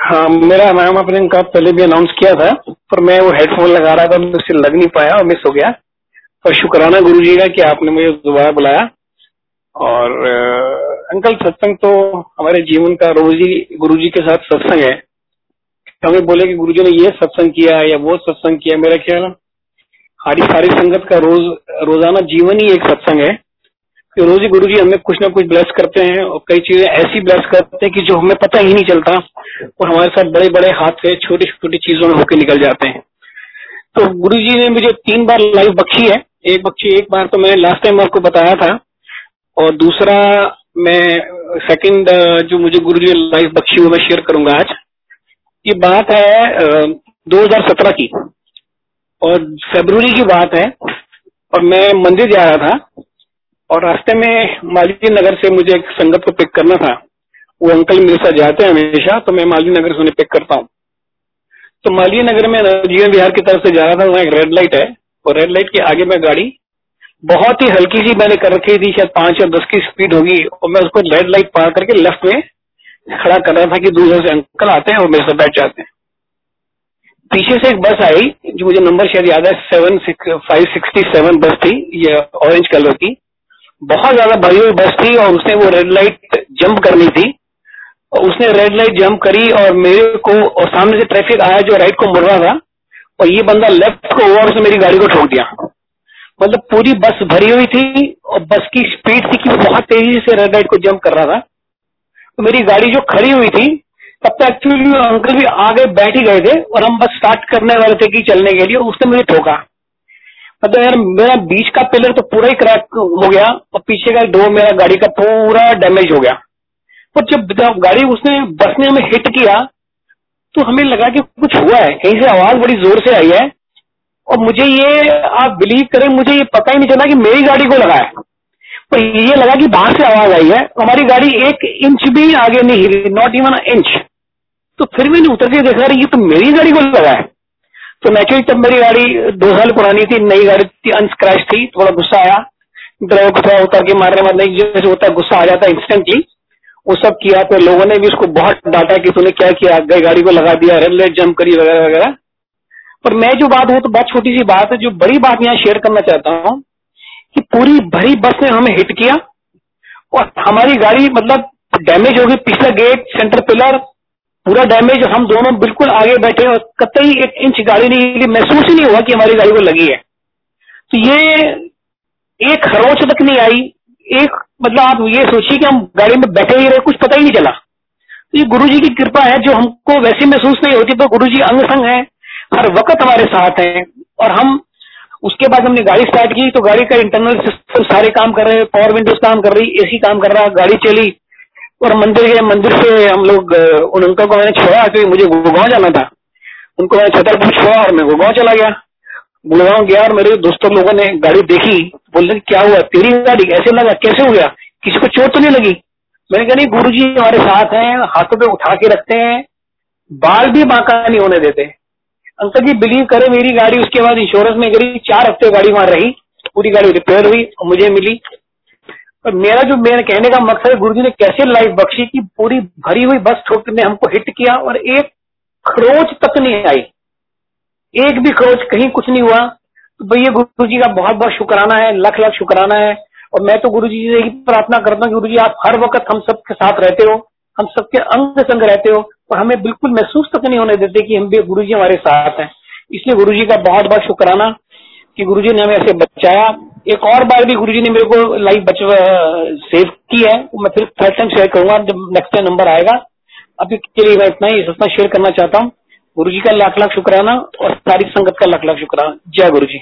हाँ मेरा नाम अपने का पहले भी अनाउंस किया था, पर मैं वो हेडफोन लगा रहा था मुझसे लग नहीं पाया और मिस हो गया। पर शुक्राना गुरु जी का कि आपने मुझे दोबारा बुलाया। और अंकल, सत्संग तो हमारे जीवन का रोज ही गुरु जी के साथ सत्संग है। हमें बोले कि गुरु जी ने ये सत्संग किया या वो सत्संग किया मेरा ख्याल हमारी सारी संगत का रोज, रोज़ाना जीवन ही एक सत्संग है। कि रोज गुरु जी हमें कुछ ना कुछ ब्लेस करते हैं और कई चीज़ें ऐसी ब्लेस करते हैं कि जो हमें पता ही नहीं चलता और हमारे साथ बड़े बड़े हाथ से छोटी छोटी चीज़ों में होकर निकल जाते हैं। तो गुरु जी ने मुझे तीन बार लाइव बख्शी है। एक बख्शी, एक बार तो मैंने लास्ट टाइम आपको बताया था और दूसरा मैं सेकंड जो मुझे गुरु जी लाइव बख्शी वो मैं शेयर करूँगा आज। ये बात है 2017 की और फेब्रुवरी की बात है और मैं मंदिर जा रहा था। और रास्ते में मालवीय नगर से मुझे एक संगत को पिक करना था। वो अंकल मेरे साथ जाते हैं हमेशा तो मैं मालवीय नगर से उन्हें पिक करता हूँ। तो मालवीय नगर में जीवन बिहार की तरफ़ से जा रहा था, वहाँ एक रेड लाइट है। और रेड लाइट के आगे में गाड़ी बहुत ही हल्की सी मैंने कर रखी थी, शायद पाँच या दस की स्पीड होगी, और मैं उसको रेड लाइट पार करके लेफ़्ट में खड़ा कर रहा था कि दूसरे से अंकल आते हैं और मेरे साथ बैठ जाते हैं। पीछे से एक बस आई, जो मुझे नंबर शायद याद है सेवन फाइव सिक्सटी सेवन बस थी, ये ऑरेंज कलर की। बहुत ज़्यादा भरी हुई बस थी और उसने वो रेड लाइट जंप करनी थी। उसने रेड लाइट जंप करी और मेरे को और सामने से ट्रैफ़िक आया जो राइट को मुड़ रहा था और ये बंदा लेफ़्ट को हुआ और उसने मेरी गाड़ी को ठोक दिया। मतलब पूरी बस भरी हुई थी और बस की स्पीड थी कि बहुत तेज़ी से रेड लाइट को जंप कर रहा था। तो मेरी गाड़ी जो खड़ी हुई थी, तब तक एक्चुअली अंकल भी आगे बैठ ही गए थे और हम बस स्टार्ट करने वाले थे कि चलने के लिए उसने मुझे ठोका। मतलब यार मेरा बीच का पिलर तो पूरा ही क्रैक हो गया, और पीछे का डोर मेरा गाड़ी का पूरा डैमेज हो गया। पर जब गाड़ी उसने बस ने हमें हिट किया तो हमें लगा कि कुछ हुआ है, कहीं से आवाज़ बड़ी ज़ोर से आई है, और मुझे ये, आप बिलीव करें, मुझे ये पता ही नहीं चला कि मेरी गाड़ी को लगा है। पर ये लगा कि बाहर से आवाज़ आई है हमारी गाड़ी एक इंच भी आगे नहीं हिली नॉट इवन इंच तो फिर मैंने उतर के देखा ये तो मेरी गाड़ी को लगा है। तो नेचुरली तब मेरी गाड़ी दो साल पुरानी थी, नई गाड़ी थी अनस्क्रैच थी, थोड़ा गुस्सा आया। ड्राइवर को थोड़ा उतर के मारने वाले जैसे होता गुस्सा आ जाता इंस्टेंटली वो सब किया तो लोगों ने भी उसको बहुत डांटा कि तूने क्या किया गई गाड़ी को लगा दिया रेड लाइट जंप करी, वगैरह वगैरह। पर मैं जो बात हूँ तो बहुत छोटी सी बात है, जो बड़ी बात यहाँ शेयर करना चाहता हूँ, कि पूरी भरी बस ने हमें हिट किया, और हमारी गाड़ी मतलब डैमेज हो गई, पिछला गेट सेंटर पिलर पूरा डैमेज हम दोनों बिल्कुल आगे बैठे और कतई एक इंच गाड़ी नहीं महसूस ही नहीं हुआ कि हमारी गाड़ी को लगी है। तो ये एक खरोच तक नहीं आई। एक मतलब आप ये सोचिए कि हम गाड़ी में बैठे ही रहे, कुछ पता ही नहीं चला। तो ये गुरु जी की कृपा है, जो हमको वैसे महसूस नहीं होती तो गुरु जी अंग संग है, हर वक्त हमारे साथ हैं। और हम, उसके बाद हमने गाड़ी स्टार्ट की तो गाड़ी का इंटरनल सिस्टम सारे काम कर रहे हैं पावर विंडोज़ काम कर रही एसी काम कर रहा, गाड़ी चली। और मंदिर गए मंदिर से हम लोग उन अंकल को मैंने छोड़ा क्योंकि मुझे गुड़गांव जाना था। उनको मैंने छतरपुर छोड़ा और मैं गुड़गांव चला गया। गुड़गांव गया और मेरे दोस्तों लोगों ने गाड़ी देखी। बोल क्या हुआ? तेरी गाड़ी ऐसे लगा, कैसे हो गया किसी को चोट तो नहीं लगी? मैंने कहा, नहीं गुरु जी हमारे साथ हैं, हाथों पे उठा के रखते हैं। बाल भी बांका नहीं होने देते। अंकल जी, बिलीव करे, मेरी गाड़ी उसके बाद इंश्योरेंस में गई चार हफ़्ते गाड़ी वहाँ रही, पूरी गाड़ी रिपेयर हुई और मुझे मिली। पर मेरा जो मेरे कहने का मकसद है गुरु जी ने कैसे लाइफ बख्शी की पूरी भरी हुई बस ठोक ने हमको हिट किया और एक खरोच तक नहीं आई। एक भी खरोच कहीं कुछ नहीं हुआ। तो भैया गुरु जी का बहुत बहुत शुक्राना है, लख लख शुक्राना है। और मैं तो गुरु जी से यही प्रार्थना करता हूँ गुरु जी आप हर वक्त हम सबके साथ रहते हो, हम सबके अंग संग रहते हो और हमें बिल्कुल महसूस तक नहीं होने देते कि हम भी गुरु जी हमारे साथ हैं। इसलिए गुरु जी का बहुत बहुत शुक्राना कि गुरु जी ने हमें ऐसे बचाया। एक और बार भी गुरु जी ने मेरे को लाइफ बच सेव की है। मैं फिर थर्ड टाइम शेयर करूँगा, जब नेक्स्ट टाइम नंबर आएगा। अभी के लिए मैं इतना ही इतना शेयर करना चाहता हूँ। गुरु जी का लाख लाख शुक्राना और सारी संगत का लाख लाख शुक्राना। जय गुरु जी